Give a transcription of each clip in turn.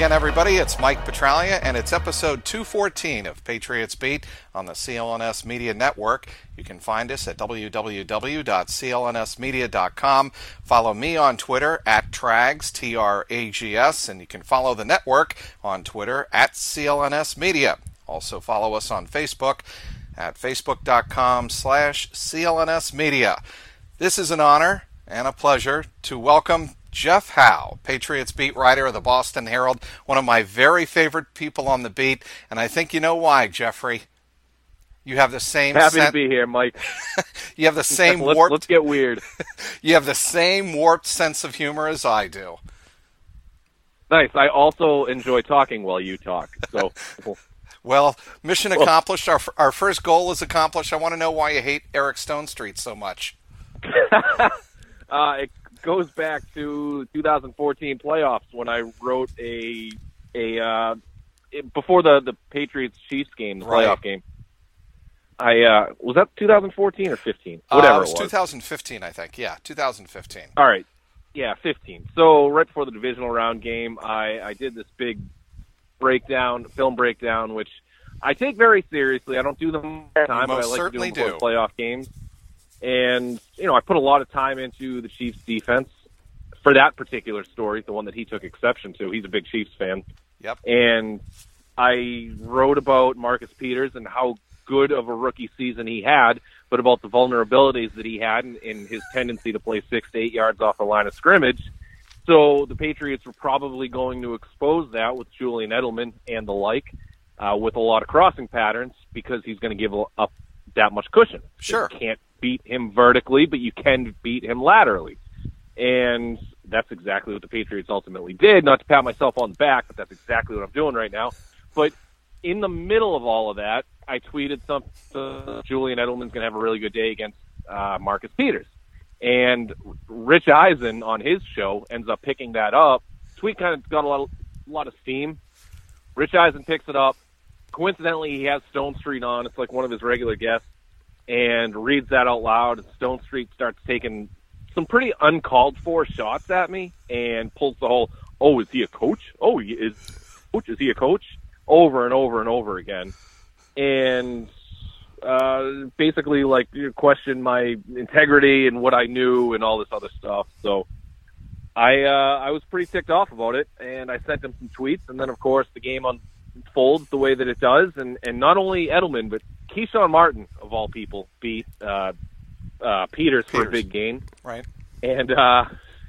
Again, everybody. It's Mike Petraglia, and it's episode 214 of Patriots Beat on the CLNS Media Network. You can find us at www.clnsmedia.com. Follow me on Twitter at Trags, T R A G S, and you can follow the network on Twitter at CLNS Media. Also, follow us on Facebook at facebook.com slash CLNS Media. This is an honor and a pleasure to welcome Jeff Howe, Patriots beat writer of the Boston Herald, one of my very favorite people on the beat, and I think you know why, Jeffrey. You have the same. Happy sen- to be here, Mike. you have the same let's, warped. let's get weird. you have the same warped sense of humor as I do. Nice. I also enjoy talking while you talk. So. well, mission accomplished. Our our first goal is accomplished. I want to know why you hate Eric Stonestreet so much. uh, it goes back to 2014 playoffs when I wrote a a uh, before the the Patriots Chiefs game, the Right. playoff game. I uh, was that 2014 or 15, whatever uh, it it was was. 2015, I think. Yeah, 2015. All right, yeah, 15. So right before the divisional round game, I I did this big breakdown, film breakdown, which I take very seriously. I don't do them all the time, but I like to do them before do. playoff games. And you know, I put a lot of time into the Chiefs defense for that particular story, the one that he took exception to. He's a big Chiefs fan. Yep. And I wrote about Marcus Peters and how good of a rookie season he had, but about the vulnerabilities that he had in, in his tendency to play six to eight yards off the line of scrimmage. So the Patriots were probably going to expose that with Julian Edelman and the like, uh, with a lot of crossing patterns because he's going to give up that much cushion. Sure. You can't beat him vertically, but you can beat him laterally. And that's exactly what the Patriots ultimately did. Not to pat myself on the back, but that's exactly what I'm doing right now. But in the middle of all of that, I tweeted something. Julian Edelman's going to have a really good day against uh, Marcus Peters. And Rich Eisen on his show ends up picking that up. Tweet kind of got a lot of, a lot of steam. Rich Eisen picks it up. Coincidentally, he has Stonestreet on. It's like one of his regular guests, and reads that out loud. And Stonestreet starts taking some pretty uncalled for shots at me, and pulls the whole, "Oh, is he a coach? Oh, he is coach? Is he a coach?" over and over and over again, and uh, basically like question my integrity and what I knew and all this other stuff. So I uh, I was pretty ticked off about it, and I sent him some tweets, and then of course the game unfolds the way that it does, and and not only Edelman but Keshawn Martin of all people beat uh, uh, Peters, for a big gain, Right. and uh,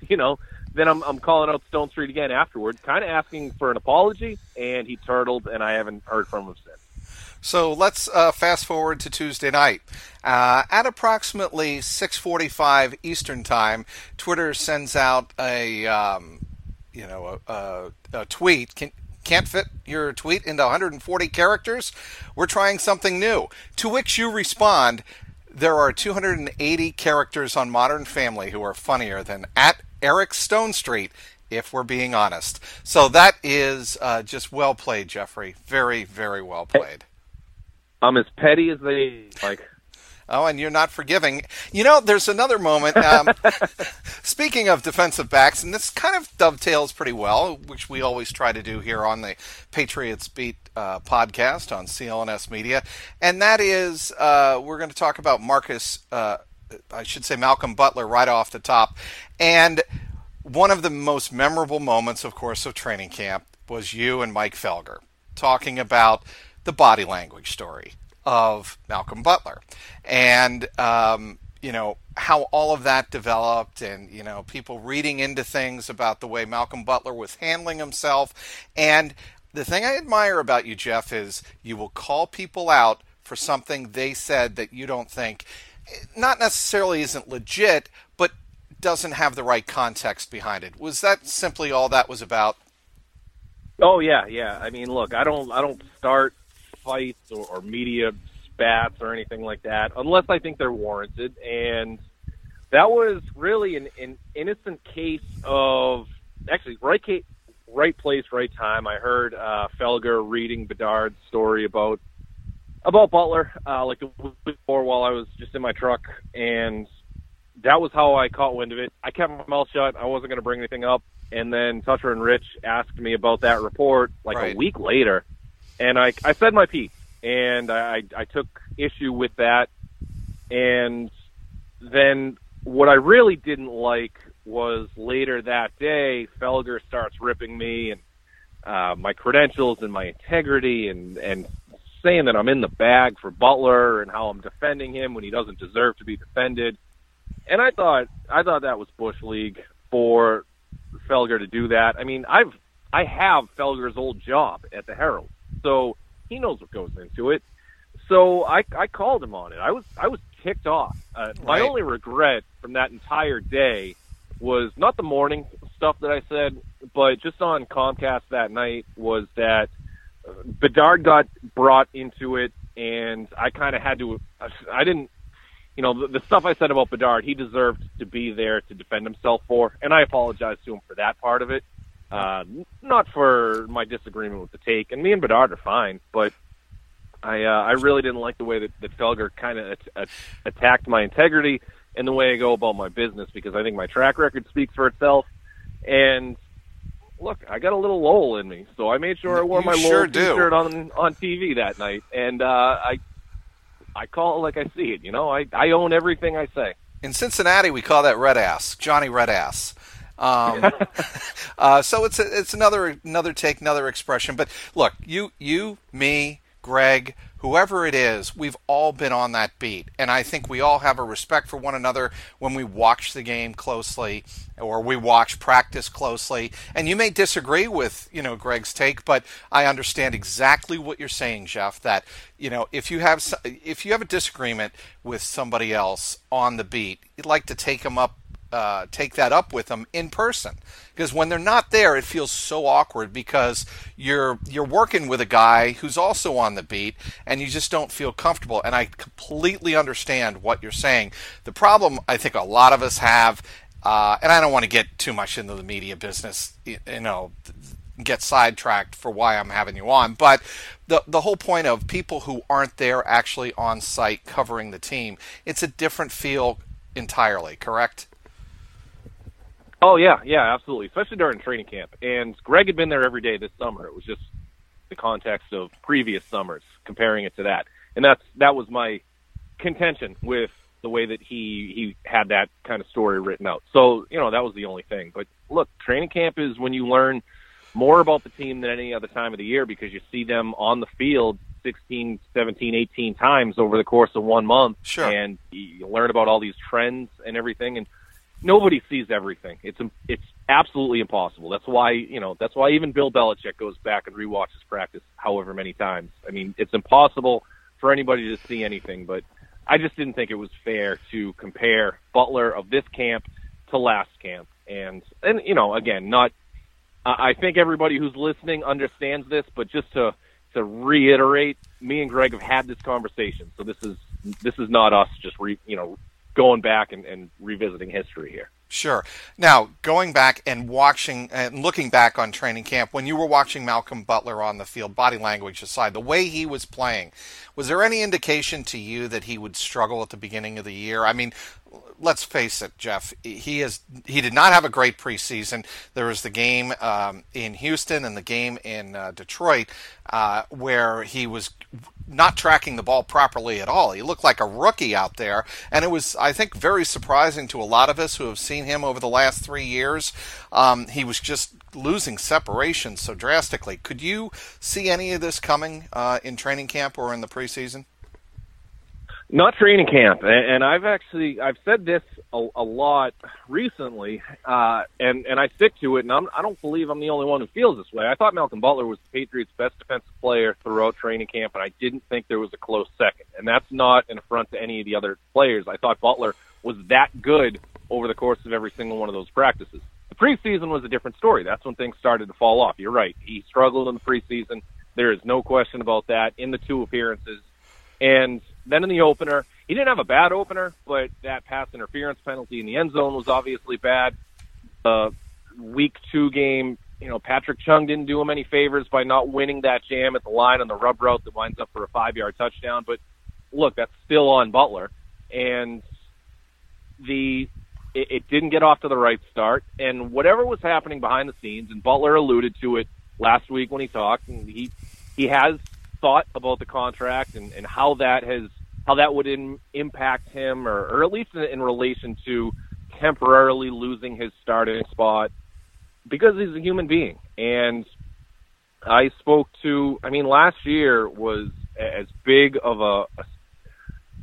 you know. Then I'm, I'm calling out Stonestreet again afterwards, kind of asking for an apology, and he turtled, and I haven't heard from him since. So let's uh, fast forward to Tuesday night. Uh, at approximately 6:45 Eastern Time, Twitter sends out a um, you know a, a, a tweet. Can, can't fit your tweet into 140 characters? We're trying something new. To which you respond, there are 280 characters on Modern Family who are funnier than at Eric Stonestreet. If we're being honest, so that is uh, just well played, Jeffrey. Very, very well played. I'm as petty as they like. Oh, and you're not forgiving. You know, there's another moment. Um, speaking of defensive backs, and this kind of dovetails pretty well, which we always try to do here on the Patriots Beat uh, podcast on CLNS Media, and that is uh, we're going to talk about Marcus. Uh, I should say Malcolm Butler right off the top, and one of the most memorable moments, of course, of training camp was you and Mike Felger talking about the body language story of Malcolm Butler, and um, you know how all of that developed, and you know people reading into things about the way Malcolm Butler was handling himself, and the thing I admire about you, Jeff, is you will call people out for something they said that you don't think, not necessarily isn't legit, but doesn't have the right context behind it. Was that simply all that was about? Oh yeah, yeah. I mean, look, I don't, I don't start fights or, or media spats or anything like that unless I think they're warranted. And that was really an, an innocent case of actually right case, right place, right time. I heard uh, Felger reading Bedard's story about about Butler uh, like the week before while I was just in my truck, and that was how I caught wind of it. I kept my mouth shut. I wasn't going to bring anything up. And then Toucher and Rich asked me about that report like right. a week later, and I I said my piece, and I I took issue with that, and then what I really didn't like was later that day, Felger starts ripping me and uh, my credentials and my integrity and and saying that I'm in the bag for Butler and how I'm defending him when he doesn't deserve to be defended. And I thought I thought that was bush league for Felger to do that. I mean, I've I have Felger's old job at the Herald, so he knows what goes into it. So I I called him on it. I was I was ticked off. Uh, right. My only regret from that entire day was not the morning stuff that I said, but just on Comcast that night was that Bedard got brought into it, and I kind of had to. I didn't, you know, the, the stuff I said about Bedard, he deserved to be there to defend himself for, and I apologize to him for that part of it. Uh, not for my disagreement with the take, and me and Bedard are fine, but I uh, I really didn't like the way that, that Felger kind of at, attacked my integrity and the way I go about my business because I think my track record speaks for itself. And look, I got a little Lowell in me, so I made sure I wore you my sure Lowell T-shirt on on TV that night, and uh, I I call it like I see it. You know, I I own everything I say. In Cincinnati, we call that red ass, Johnny Red Ass. Um, uh, so it's a, it's another another take, another expression. But look, you you me, Greg, whoever it is, we've all been on that beat. And I think we all have a respect for one another when we watch the game closely or we watch practice closely. And you may disagree with, you know, Greg's take, but I understand exactly what you're saying, Jeff, that, you know, if you have if you have a disagreement with somebody else on the beat, you'd like to take them up uh, take that up with them in person. Because when they're not there it feels so awkward because you're you're working with a guy who's also on the beat and you just don't feel comfortable. And I completely understand what you're saying. The problem I think a lot of us have uh, and I don't want to get too much into the media business you know get sidetracked for why I'm having you on but the the whole point of people who aren't there actually on site covering the team it's a different feel entirely correct Oh yeah, yeah, absolutely. Especially during training camp. And Greg had been there every day this summer. It was just the context of previous summers, comparing it to that. And that's that was my contention with the way that he he had that kind of story written out. So, you know, that was the only thing. But look, training camp is when you learn more about the team than any other time of the year because you see them on the field 16, 17, 18 times over the course of one month. Sure. And you learn about all these trends and everything. And nobody sees everything. It's it's absolutely impossible. That's why you know that's why even Bill Belichick goes back and rewatches practice however many times. I mean, it's impossible for anybody to see anything. But I just didn't think it was fair to compare Butler of this camp to last camp. And and you know, again, not. I think everybody who's listening understands this, but just to to reiterate, me and Greg have had this conversation, so this is this is not us just re, you know going back and, and revisiting history here. Sure. Now, going back and watching and looking back on training camp, when you were watching Malcolm Butler on the field, body language aside, the way he was playing, was there any indication to you that he would struggle at the beginning of the year? I mean, let's face it, Jeff. He is he did not have a great preseason. There was the game um, in Houston and the game in uh, Detroit uh, where he was not tracking the ball properly at all. He looked like a rookie out there, and it was, I think, very surprising to a lot of us who have seen him over the last three years. Um, he was just losing separation so drastically. Could you see any of this coming uh, in training camp or in the preseason? Not training camp, and I've actually I've said this a, a lot recently, uh, and and I stick to it. And I'm, I don't believe I'm the only one who feels this way. I thought Malcolm Butler was the Patriots' best defensive player throughout training camp, and I didn't think there was a close second. And that's not an affront to any of the other players. I thought Butler was that good over the course of every single one of those practices. The preseason was a different story. That's when things started to fall off. You're right. He struggled in the preseason. There is no question about that. In the two appearances, and then in the opener, he didn't have a bad opener, but that pass interference penalty in the end zone was obviously bad. The week two game, you know, Patrick Chung didn't do him any favors by not winning that jam at the line on the rub route that winds up for a five yard touchdown. But look, that's still on Butler. And the it, it didn't get off to the right start. And whatever was happening behind the scenes, and Butler alluded to it last week when he talked, and he he has thought about the contract and, and how that has how that would in, impact him, or, or at least in, in relation to temporarily losing his starting spot, because he's a human being. And I spoke to, I mean, last year was as big of a, a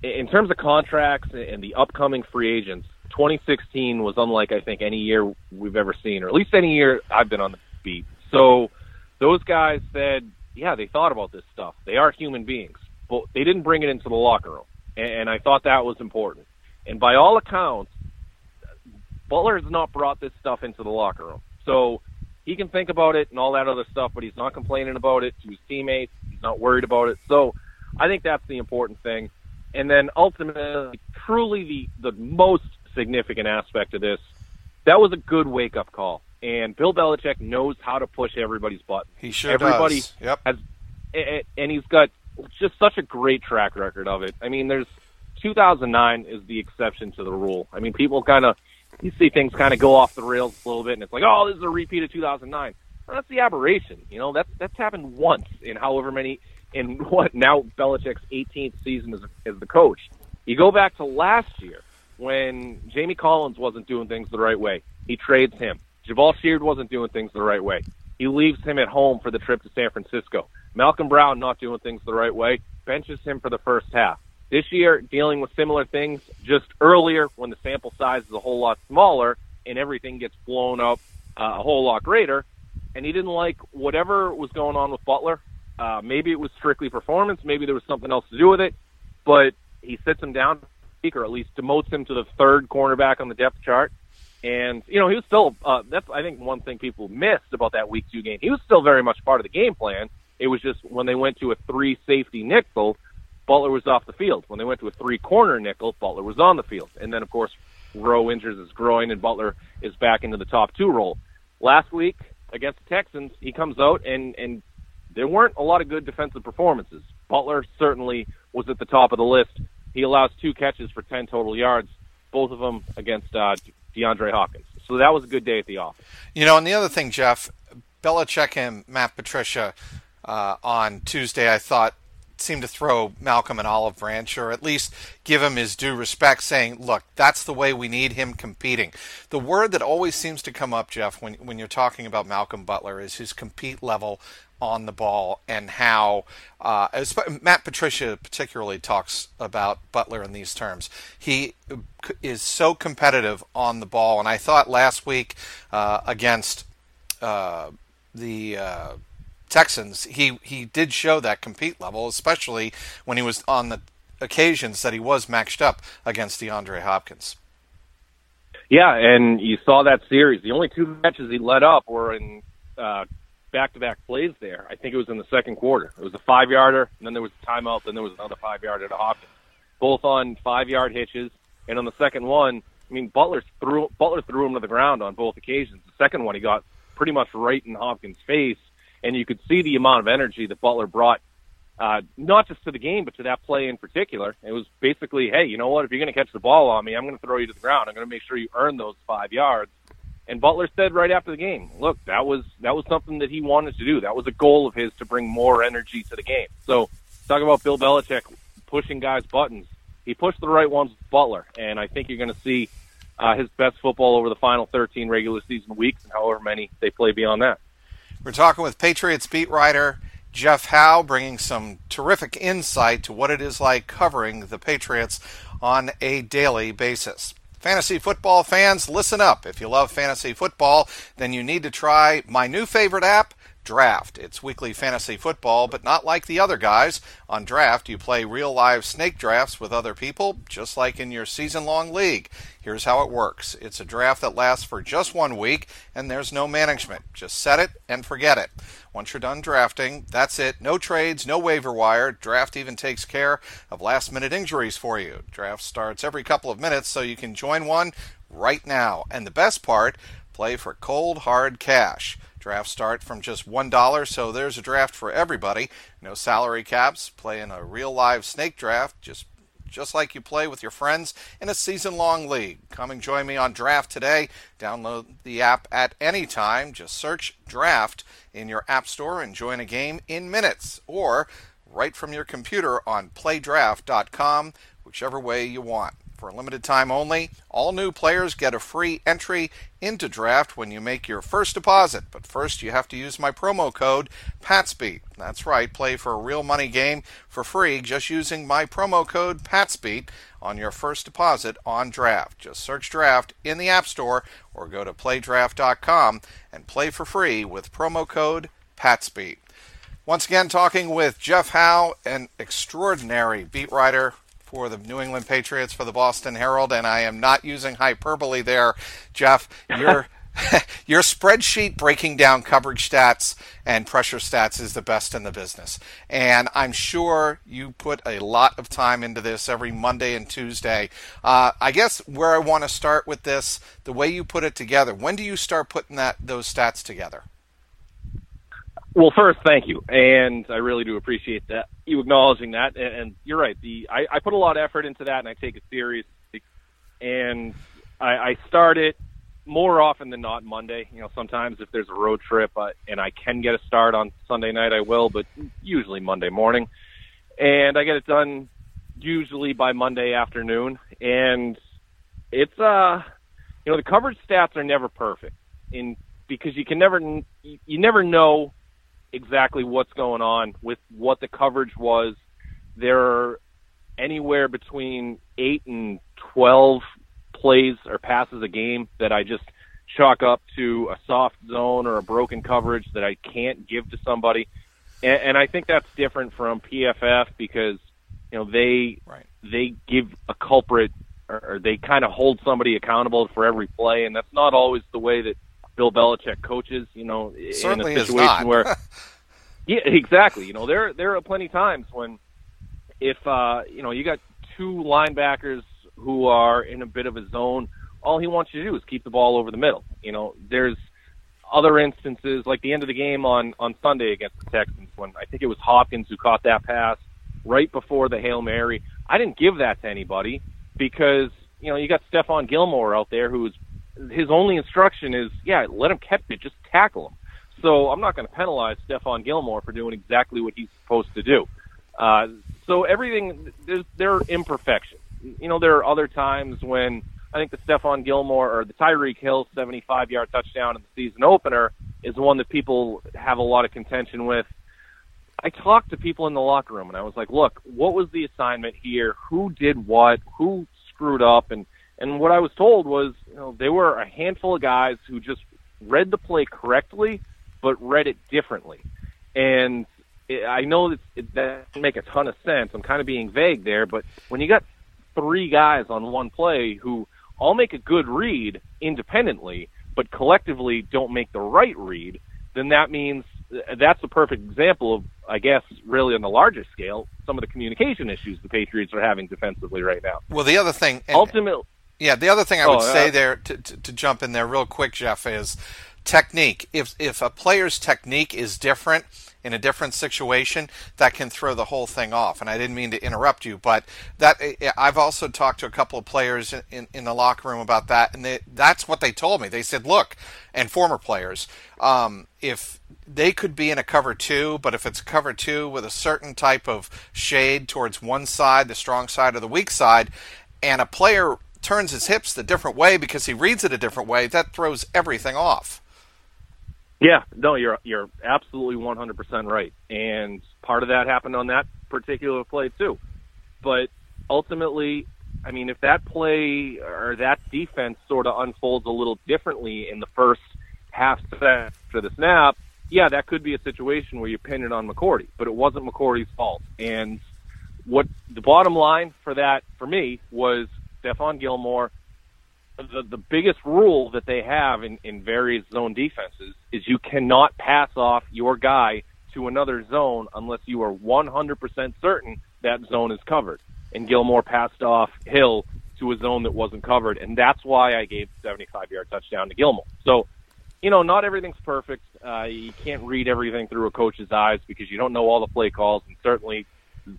in terms of contracts and the upcoming free agents. 2016 was unlike I think any year we've ever seen, or at least any year I've been on the beat. So those guys said yeah, they thought about this stuff. They are human beings, but they didn't bring it into the locker room, and I thought that was important. And by all accounts, Butler has not brought this stuff into the locker room, so he can think about it and all that other stuff, but he's not complaining about it to his teammates. He's not worried about it. So I think that's the important thing. And then ultimately, truly the the most significant aspect of this, that was a good wake up call and Bill Belichick knows how to push everybody's buttons. He sure Everybody does. Yep. Has, and he's got just such a great track record of it. I mean, there's 2009 is the exception to the rule. I mean, people kind of you see things kind of go off the rails a little bit, and it's like, oh, this is a repeat of 2009. Well, that's the aberration. You know, that's that's happened once in however many in what now Belichick's 18th season as as the coach. You go back to last year when Jamie Collins wasn't doing things the right way. He trades him. Jabaal Sheard wasn't doing things the right way. He leaves him at home for the trip to San Francisco. Malcom Brown not doing things the right way, benches him for the first half. This year, dealing with similar things just earlier when the sample size is a whole lot smaller and everything gets blown up uh, a whole lot greater. And he didn't like whatever was going on with Butler. Uh, maybe it was strictly performance. Maybe there was something else to do with it. But he sits him down, or at least demotes him to the third cornerback on the depth chart. And you know, he was still. Uh, that's I think one thing people missed about that week two game. He was still very much part of the game plan. It was just when they went to a three safety nickel, Butler was off the field. When they went to a three corner nickel, Butler was on the field. And then of course, Rowe injures his groin, and Butler is back into the top two role. Last week against the Texans, he comes out and and there weren't a lot of good defensive performances. Butler certainly was at the top of the list. He allows two catches for 10 total yards, both of them against uh, DeAndre Hopkins. So that was a good day at the office. You know, and the other thing, Jeff, Belichick and Matt Patricia uh, on Tuesday, I thought seemed to throw Malcolm an olive branch, or at least give him his due respect, saying, "Look, that's the way we need him competing." The word that always seems to come up, Jeff, when when you're talking about Malcolm Butler, is his compete level on the ball and how uh, Matt Patricia particularly talks about Butler in these terms. He is so competitive on the ball, and I thought last week uh, against uh, the uh, Texans, he he did show that compete level, especially when he was on the occasions that he was matched up against DeAndre Hopkins. Yeah, and you saw that series. The only two matches he led up were in uh, back-to-back plays there. I think it was in the second quarter. It was a five-yarder, and then there was a timeout, and then there was another five-yarder to Hopkins, both on five-yard hitches. And on the second one, I mean, Butler threw Butler threw him to the ground on both occasions. The second one, he got pretty much right in Hopkins' face, and you could see the amount of energy that Butler brought, uh, not just to the game, but to that play in particular. It was basically, hey, you know what? If you're going to catch the ball on me, I'm going to throw you to the ground. I'm going to make sure you earn those five yards. And Butler said right after the game, look, that was that was something that he wanted to do. That was a goal of his to bring more energy to the game. So talk about Bill Belichick pushing guys' buttons. He pushed the right ones, with Butler, and I think you're going to see uh, his best football over the final 13 regular season weeks and however many they play beyond that. We're talking with Patriots beat writer Jeff Howe, bringing some terrific insight to what it is like covering the Patriots on a daily basis. Fantasy football fans, listen up. If you love fantasy football, then you need to try my new favorite app, Draft. It's weekly fantasy football, but not like the other guys. On Draft, you play real live snake drafts with other people, just like in your season long league. Here's how it works it's a draft that lasts for just one week, and there's no management. Just set it and forget it. Once you're done drafting, that's it. No trades, no waiver wire. Draft even takes care of last minute injuries for you. Draft starts every couple of minutes, so you can join one right now. And the best part, play for cold, hard cash. Drafts start from just $1, so there's a draft for everybody. No salary caps. Play in a real live snake draft, just just like you play with your friends in a season long league. Come and join me on Draft today. Download the app at any time. Just search Draft in your App Store and join a game in minutes or right from your computer on playdraft.com, whichever way you want. For a limited time only, all new players get a free entry into draft when you make your first deposit. But first, you have to use my promo code PATSBEAT. That's right, play for a real money game for free just using my promo code PATSBEAT on your first deposit on draft. Just search draft in the App Store or go to playdraft.com and play for free with promo code PATSBEAT. Once again, talking with Jeff Howe, an extraordinary beat writer for the New England Patriots for the Boston Herald, and I am not using hyperbole there, Jeff. Your your spreadsheet breaking down coverage stats and pressure stats is the best in the business, and I'm sure you put a lot of time into this every Monday and Tuesday. Uh, I guess where I want to start with this, the way you put it together. When do you start putting that those stats together? Well, first, thank you, and I really do appreciate that you acknowledging that. And, and you're right. The I, I put a lot of effort into that, and I take it seriously. And I, I start it more often than not Monday. You know, sometimes if there's a road trip uh, and I can get a start on Sunday night, I will, but usually Monday morning. And I get it done usually by Monday afternoon. And it's uh, you know, the coverage stats are never perfect, in because you can never you never know exactly what's going on with what the coverage was. There are anywhere between eight and twelve plays or passes a game that I just chalk up to a soft zone or a broken coverage that I can't give to somebody. And, and I think that's different from PFF because you know they right. they give a culprit or they kind of hold somebody accountable for every play, and that's not always the way that Bill Belichick coaches. You know, Certainly in a situation where yeah, exactly. You know, there there are plenty of times when if uh, you know you got two linebackers who are in a bit of a zone, all he wants you to do is keep the ball over the middle. You know, there's other instances like the end of the game on on Sunday against the Texans when I think it was Hopkins who caught that pass right before the Hail Mary. I didn't give that to anybody because you know you got Stephon Gilmore out there who's his only instruction is yeah let him catch it just tackle him so I'm not going to penalize Stephon Gilmore for doing exactly what he's supposed to do. Uh, so everything, there's, there are imperfections. You know, there are other times when I think the Stephon Gilmore or the Tyreek Hill 75 yard touchdown in the season opener is one that people have a lot of contention with. I talked to people in the locker room and I was like, look, what was the assignment here? Who did what? Who screwed up? And, and what I was told was, you know, there were a handful of guys who just read the play correctly but read it differently. And it, I know that it, that doesn't make a ton of sense. I'm kind of being vague there, but when you got three guys on one play who all make a good read independently, but collectively don't make the right read, then that means uh, that's a perfect example of, I guess, really on the larger scale, some of the communication issues the Patriots are having defensively right now. Well, the other thing, ultimately, Yeah, the other thing I would Oh, say there to, to, to jump in there real quick, Jeff, is technique. If if a player's technique is different in a different situation, that can throw the whole thing off. And I didn't mean to interrupt you, but that I've also talked to a couple of players in, in, in the locker room about that, and they, that's what they told me. They said, "Look," and former players, um, if they could be in a cover two, but if it's a cover two with a certain type of shade towards one side, the strong side or the weak side, and a player turns his hips the different way because he reads it a different way, that throws everything off. Yeah, no, you're you're absolutely 100% right, and part of that happened on that particular play too. But ultimately, I mean, if that play or that defense sort of unfolds a little differently in the first half set after the snap, yeah, that could be a situation where you pin it on McCourty, but it wasn't McCourty's fault. And what the bottom line for that for me was Stephon Gilmore the, the biggest rule that they have in, in various zone defenses is you cannot pass off your guy to another zone unless you are 100% certain that zone is covered. And Gilmore passed off Hill to a zone that wasn't covered, and that's why I gave 75 yard touchdown to Gilmore. So, you know, not everything's perfect. Uh, you can't read everything through a coach's eyes because you don't know all the play calls, and certainly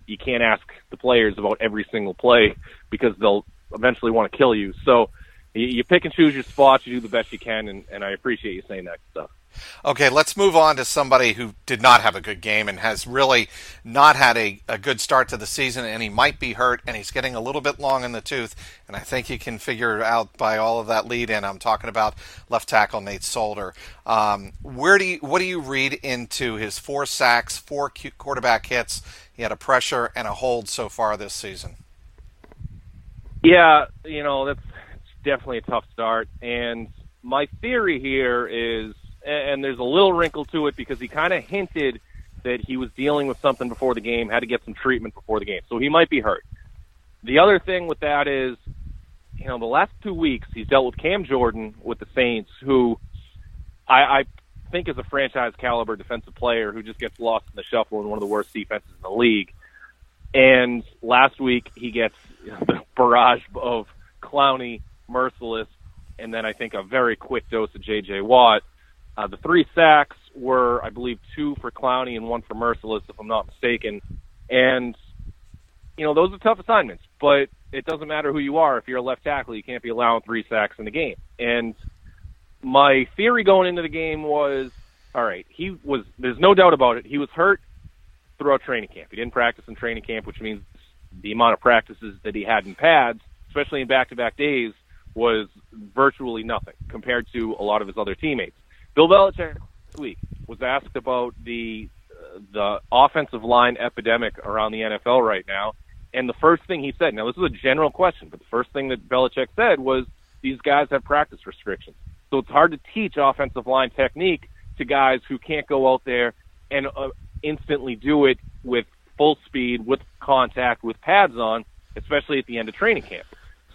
you can't ask the players about every single play because they'll eventually want to kill you. So, you, pick and choose your spots. You do the best you can, and, and I appreciate you saying that stuff. Okay, let's move on to somebody who did not have a good game and has really not had a, a good start to the season, and he might be hurt, and he's getting a little bit long in the tooth, and I think you can figure it out by all of that lead in. I'm talking about left tackle Nate Solder. Um, where do you, what do you read into his four sacks, four quarterback hits? He had a pressure and a hold so far this season. Yeah, you know that's definitely a tough start. And my theory here is, and there's a little wrinkle to it because he kind of hinted that he was dealing with something before the game, had to get some treatment before the game. So he might be hurt. The other thing with that is, you know, the last two weeks he's dealt with Cam Jordan with the Saints, who I, I think is a franchise caliber defensive player who just gets lost in the shuffle in one of the worst defenses in the league. And last week he gets the barrage of Clowney Mercilus, and then I think a very quick dose of J.J. Watt. Uh, the three sacks were, I believe, two for Clowney and one for Mercilus, if I'm not mistaken. And, you know, those are tough assignments, but it doesn't matter who you are. If you're a left tackle, you can't be allowing three sacks in the game. And my theory going into the game was, all right, he was, there's no doubt about it, he was hurt throughout training camp. He didn't practice in training camp, which means the amount of practices that he had in pads, especially in back-to-back days, was virtually nothing compared to a lot of his other teammates. Bill Belichick this week was asked about the uh, the offensive line epidemic around the NFL right now, and the first thing he said. Now this is a general question, but the first thing that Belichick said was these guys have practice restrictions, so it's hard to teach offensive line technique to guys who can't go out there and uh, instantly do it with full speed, with contact, with pads on, especially at the end of training camp.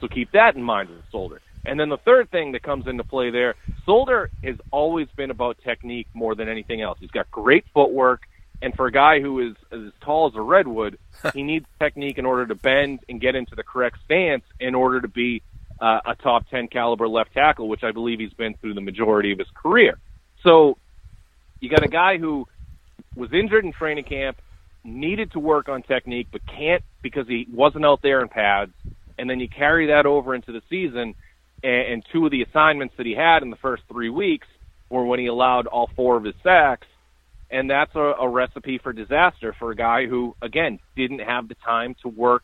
So keep that in mind with Solder. And then the third thing that comes into play there, Solder has always been about technique more than anything else. He's got great footwork, and for a guy who is as tall as a redwood, he needs technique in order to bend and get into the correct stance in order to be uh, a top 10 caliber left tackle, which I believe he's been through the majority of his career. So you got a guy who was injured in training camp, needed to work on technique, but can't because he wasn't out there in pads and then you carry that over into the season. And, and two of the assignments that he had in the first three weeks were when he allowed all four of his sacks, and that's a, a recipe for disaster for a guy who, again, didn't have the time to work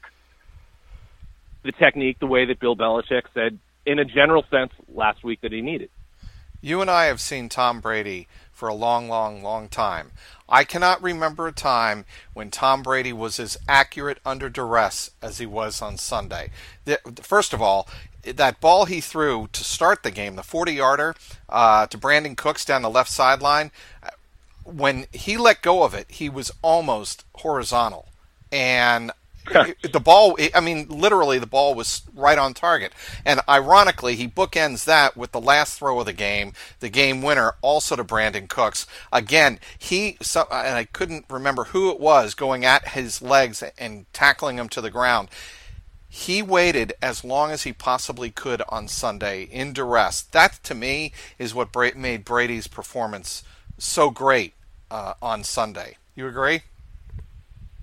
the technique the way that Bill Belichick said, in a general sense, last week that he needed. You and I have seen Tom Brady for a long, long, long time. I cannot remember a time when Tom Brady was as accurate under duress as he was on Sunday. First of all, that ball he threw to start the game, the 40 yarder uh, to Brandin Cooks down the left sideline, when he let go of it, he was almost horizontal. And the ball, I mean, literally, the ball was right on target. And ironically, he bookends that with the last throw of the game, the game winner, also to Brandin Cooks. Again, he, and I couldn't remember who it was, going at his legs and tackling him to the ground. he waited as long as he possibly could on Sunday in duress. That, to me, is what made Brady's performance so great uh, on Sunday. You agree?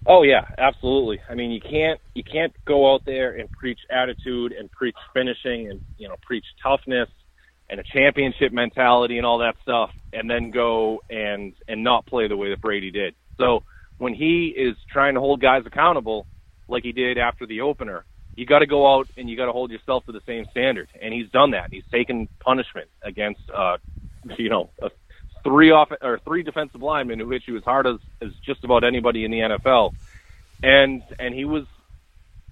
Oh yeah, absolutely. I mean, you can't you can't go out there and preach attitude and preach finishing and you know preach toughness and a championship mentality and all that stuff, and then go and and not play the way that Brady did. So when he is trying to hold guys accountable, like he did after the opener, you got to go out and you got to hold yourself to the same standard. And he's done that. He's taken punishment against, uh, you know, a three off or three defensive linemen who hit you as hard as, as just about anybody in the NFL. And and he was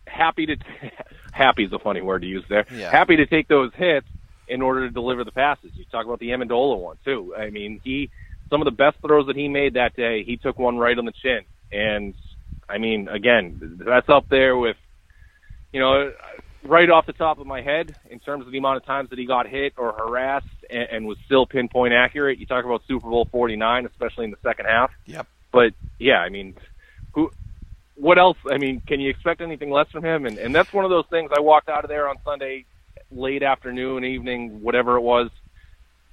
happy to t- happy is a funny word to use there. Yeah. Happy to take those hits in order to deliver the passes. You talk about the Amendola one too. I mean, he some of the best throws that he made that day, he took one right on the chin. And I mean, again, that's up there with you know, right off the top of my head, in terms of the amount of times that he got hit or harassed and, and was still pinpoint accurate, you talk about Super Bowl 49, especially in the second half. Yep. But yeah, I mean, who, what else? I mean, can you expect anything less from him? And, and that's one of those things. I walked out of there on Sunday, late afternoon, evening, whatever it was,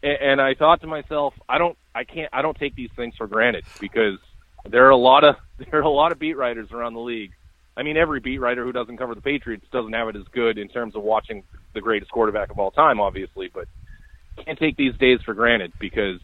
and, and I thought to myself, I don't, I can't, I don't take these things for granted because there are a lot of there are a lot of beat writers around the league I mean, every beat writer who doesn't cover the Patriots doesn't have it as good in terms of watching the greatest quarterback of all time, obviously, but can't take these days for granted because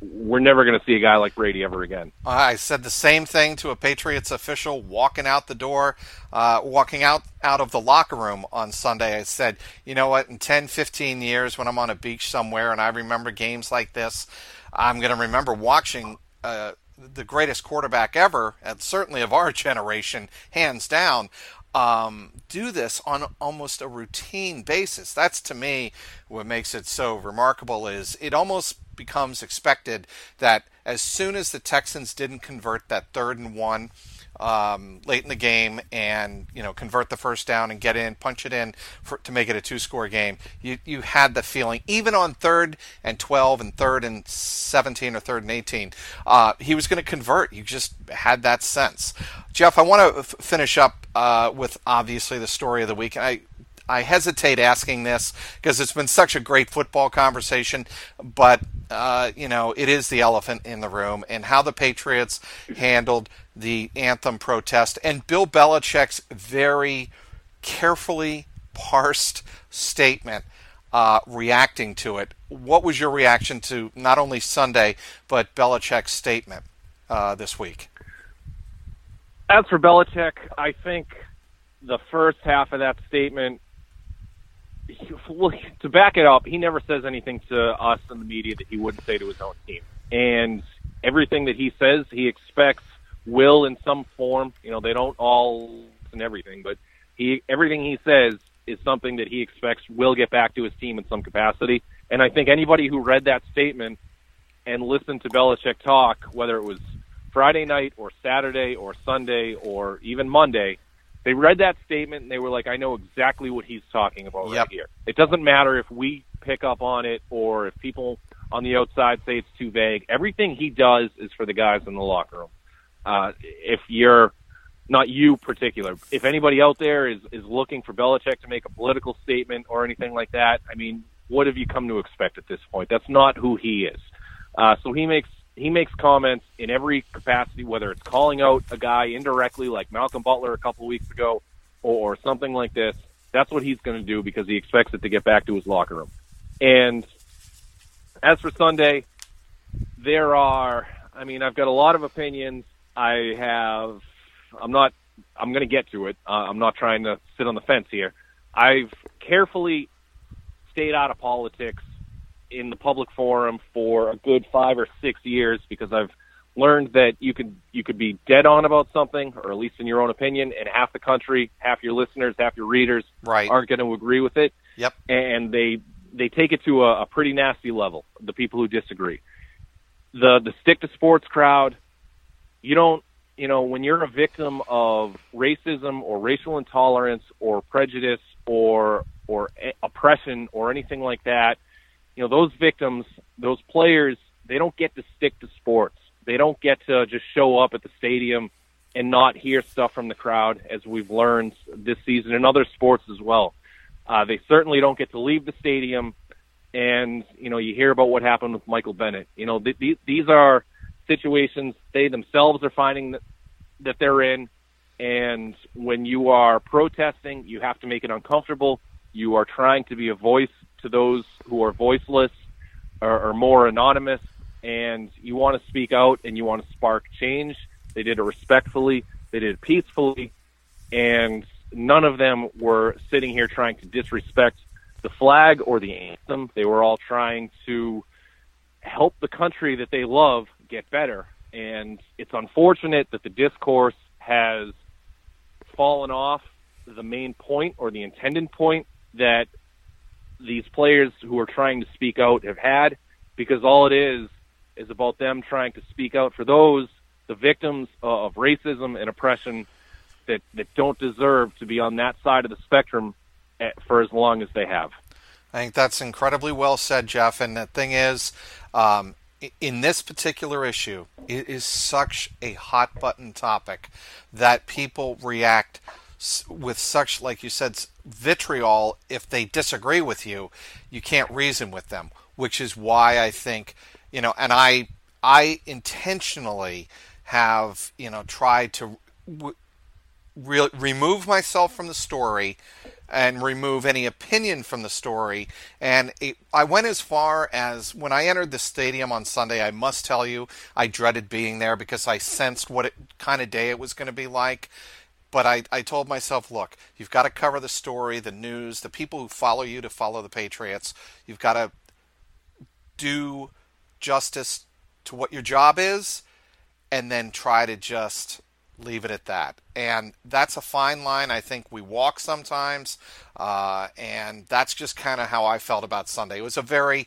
we're never going to see a guy like Brady ever again. I said the same thing to a Patriots official walking out the door, uh, walking out, out of the locker room on Sunday. I said, you know what, in 10, 15 years when I'm on a beach somewhere and I remember games like this, I'm going to remember watching uh, the greatest quarterback ever, and certainly of our generation, hands down, um, do this on almost a routine basis. That's to me what makes it so remarkable. Is it almost becomes expected that as soon as the Texans didn't convert that third and one um, late in the game and you know convert the first down and get in, punch it in for, to make it a two-score game. You you had the feeling even on third and twelve and third and seventeen or third and eighteen, uh, he was going to convert. You just had that sense. Jeff, I want to f- finish up uh, with obviously the story of the week. I I hesitate asking this because it's been such a great football conversation, but uh, you know it is the elephant in the room and how the Patriots handled the anthem protest and Bill Belichick's very carefully parsed statement uh, reacting to it. What was your reaction to not only Sunday but Belichick's statement uh, this week? As for Belichick, I think the first half of that statement well, to back it up, he never says anything to us in the media that he wouldn't say to his own team. And everything that he says, he expects will in some form. You know, they don't all and everything, but he everything he says is something that he expects will get back to his team in some capacity. And I think anybody who read that statement and listened to Belichick talk, whether it was Friday night or Saturday or Sunday or even Monday, they read that statement and they were like, I know exactly what he's talking about yep. right here. It doesn't matter if we pick up on it or if people on the outside say it's too vague. Everything he does is for the guys in the locker room. Uh, if you're not you particular, if anybody out there is, is looking for Belichick to make a political statement or anything like that, I mean, what have you come to expect at this point? That's not who he is. Uh, so he makes he makes comments in every capacity, whether it's calling out a guy indirectly, like Malcolm Butler a couple of weeks ago, or, or something like this. That's what he's going to do because he expects it to get back to his locker room. And as for Sunday, there are, I mean, I've got a lot of opinions. I have, I'm not, I'm going to get to it. Uh, I'm not trying to sit on the fence here. I've carefully stayed out of politics in the public forum for a good five or six years because I've learned that you could you could be dead on about something, or at least in your own opinion, and half the country, half your listeners, half your readers right. aren't going to agree with it. Yep. And they they take it to a, a pretty nasty level. The people who disagree, the the stick to sports crowd, you don't you know when you're a victim of racism or racial intolerance or prejudice or or oppression or anything like that you know, those victims, those players, they don't get to stick to sports. They don't get to just show up at the stadium and not hear stuff from the crowd, as we've learned this season in other sports as well. Uh, they certainly don't get to leave the stadium, and you know you hear about what happened with Michael Bennett. You know th- th- these are situations they themselves are finding that, that they're in, and when you are protesting, you have to make it uncomfortable. You are trying to be a voice to those who are voiceless or, or more anonymous, and you want to speak out and you want to spark change. They did it respectfully. They did it peacefully, and none of them were sitting here trying to disrespect the flag or the anthem. They were all trying to help the country that they love get better. And it's unfortunate that the discourse has fallen off the main point or the intended point that these players who are trying to speak out have had because all it is is about them trying to speak out for those the victims of racism and oppression that that don't deserve to be on that side of the spectrum eh, for as long as they have. I think that's incredibly well said, Jeff. And the thing is, um, in this particular issue, it is such a hot button topic that people react with such, like you said, vitriol. If they disagree with you, you can't reason with them, which is why I think, you know, and I, I intentionally have, you know, tried to re- remove myself from the story and remove any opinion from the story. And it, I went as far as when I entered the stadium on Sunday, I must tell you, I dreaded being there because I sensed what it, kind of day it was going to be like. But I, I told myself, look, you've got to cover the story, the news, the people who follow you to follow the Patriots. You've got to do justice to what your job is and then try to just leave it at that. And that's a fine line. I think we walk sometimes, uh, and that's just kind of how I felt about Sunday. It was a very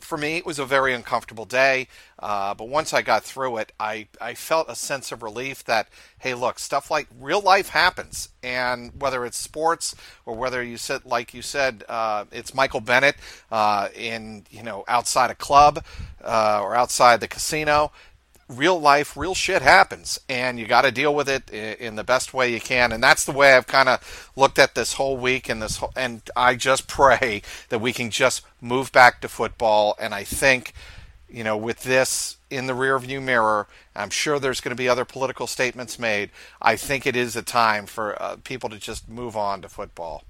for me, it was a very uncomfortable day. Uh, but once I got through it, I, I felt a sense of relief that, hey, look, stuff like real life happens. And whether it's sports or whether you said, like you said, uh, it's Michael Bennett uh, in, you know, outside a club uh, or outside the casino, real life, real shit happens, and you got to deal with it in the best way you can. And that's the way I've kind of looked at this whole week, and this, whole, and I just pray that we can just move back to football. And I think, you know, with this in the rearview mirror, I'm sure there's going to be other political statements made. I think it is a time for uh, people to just move on to football.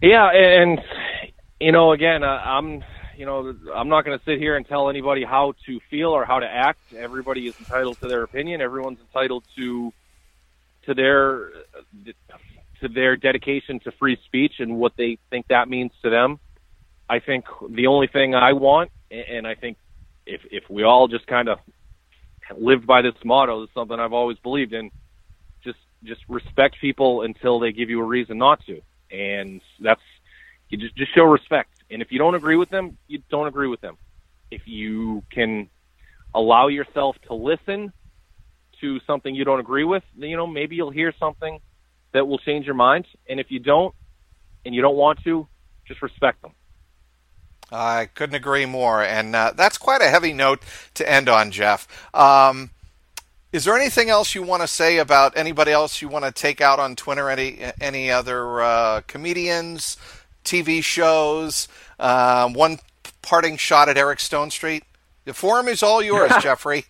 Yeah, and you know, again, uh, I'm you know, I'm not going to sit here and tell anybody how to feel or how to act. Everybody is entitled to their opinion. Everyone's entitled to to their to their dedication to free speech and what they think that means to them. I think the only thing I want, and I think if if we all just kind of lived by this motto, is something I've always believed in. Just just respect people until they give you a reason not to, and that's you just just show respect. And if you don't agree with them, you don't agree with them. If you can allow yourself to listen to something you don't agree with, you know, maybe you'll hear something that will change your mind. And if you don't, and you don't want to, just respect them. I couldn't agree more. And uh, that's quite a heavy note to end on, Jeff. Um, is there anything else you want to say about anybody else you want to take out on Twitter? Any any other uh, comedians, TV shows. Uh, one parting shot at Eric Stonestreet. The forum is all yours, Jeffrey.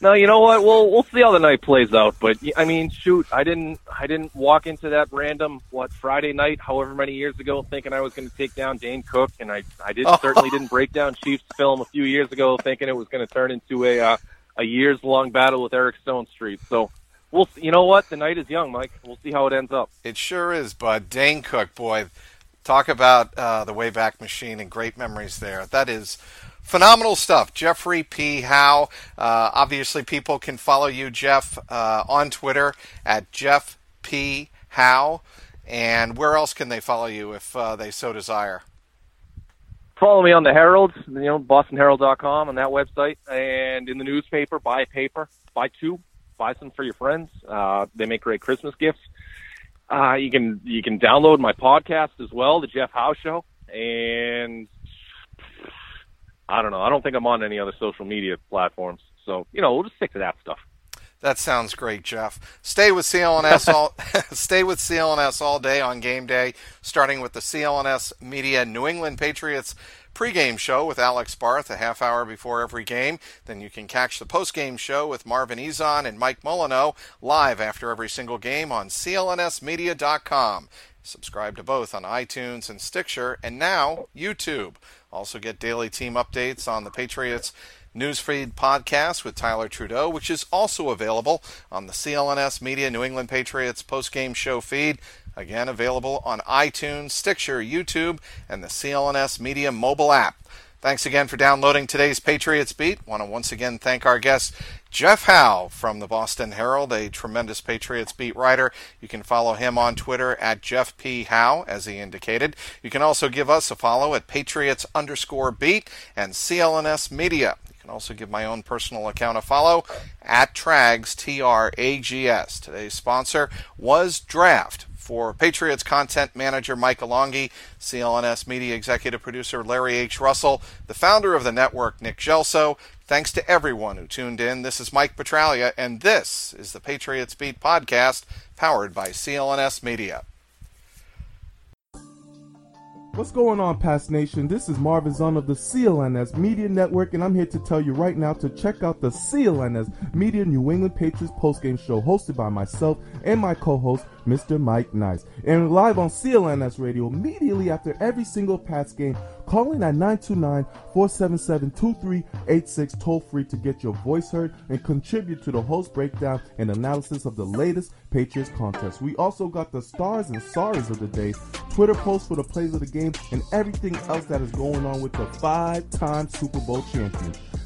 no, you know what? We'll we'll see how the night plays out. But I mean, shoot, I didn't I didn't walk into that random what Friday night, however many years ago, thinking I was going to take down Dane Cook, and I I did oh. certainly didn't break down Chiefs film a few years ago, thinking it was going to turn into a uh, a years long battle with Eric Stonestreet. So we'll you know what the night is young, Mike. We'll see how it ends up. It sure is, bud. Dane Cook, boy, talk about uh, the Wayback Machine and great memories there. That is phenomenal stuff. Jeffrey P. Howe. Uh, obviously, people can follow you, Jeff, uh, on Twitter at Jeff P. Howe. And where else can they follow you if uh, they so desire? Follow me on the Herald, you know, BostonHerald.com on that website, and in the newspaper. Buy a paper, buy two, buy some for your friends. Uh, they make great Christmas gifts. Uh, you can you can download my podcast as well, the Jeff Howe Show, and I don't know. I don't think I'm on any other social media platforms. So you know, we'll just stick to that stuff. That sounds great, Jeff. Stay with CLNS all stay with CLNS all day on game day, starting with the CLNS Media New England Patriots pregame show with Alex Barth a half hour before every game. Then you can catch the postgame show with Marvin Ezon and Mike Molyneux live after every single game on clnsmedia.com. Subscribe to both on iTunes and Stitcher, and now YouTube. Also get daily team updates on the Patriots Newsfeed podcast with Tyler Trudeau, which is also available on the CLNS Media New England Patriots postgame show feed. Again, available on iTunes, Stitcher, YouTube, and the CLNS Media mobile app. Thanks again for downloading today's Patriots Beat. Want to once again thank our guest, Jeff Howe from the Boston Herald, a tremendous Patriots beat writer. You can follow him on Twitter at Jeff P. Howe, as he indicated. You can also give us a follow at Patriots underscore beat and CLNS Media. Also give my own personal account a follow at Trags, T R A G S. Today's sponsor was Draft for Patriots content manager Mike Alongi, CLNS media executive producer Larry H. Russell, the founder of the network Nick Gelso. Thanks to everyone who tuned in. This is Mike Petraglia, and this is the Patriots Beat podcast powered by CLNS Media. What's going on, Pats Nation? This is Marvin Ezon of the CLNS Media Network, and I'm here to tell you right now to check out the CLNS Media New England Patriots postgame show hosted by myself and my co-host, Mr. Mike Nice. And live on CLNS Radio immediately after every single Pats game, calling at 929-477-2386 toll free to get your voice heard and contribute to the host breakdown and analysis of the latest Patriots contest. We also got the stars and sorries of the day, Twitter posts for the plays of the game, and everything else that is going on with the five-time Super Bowl champions.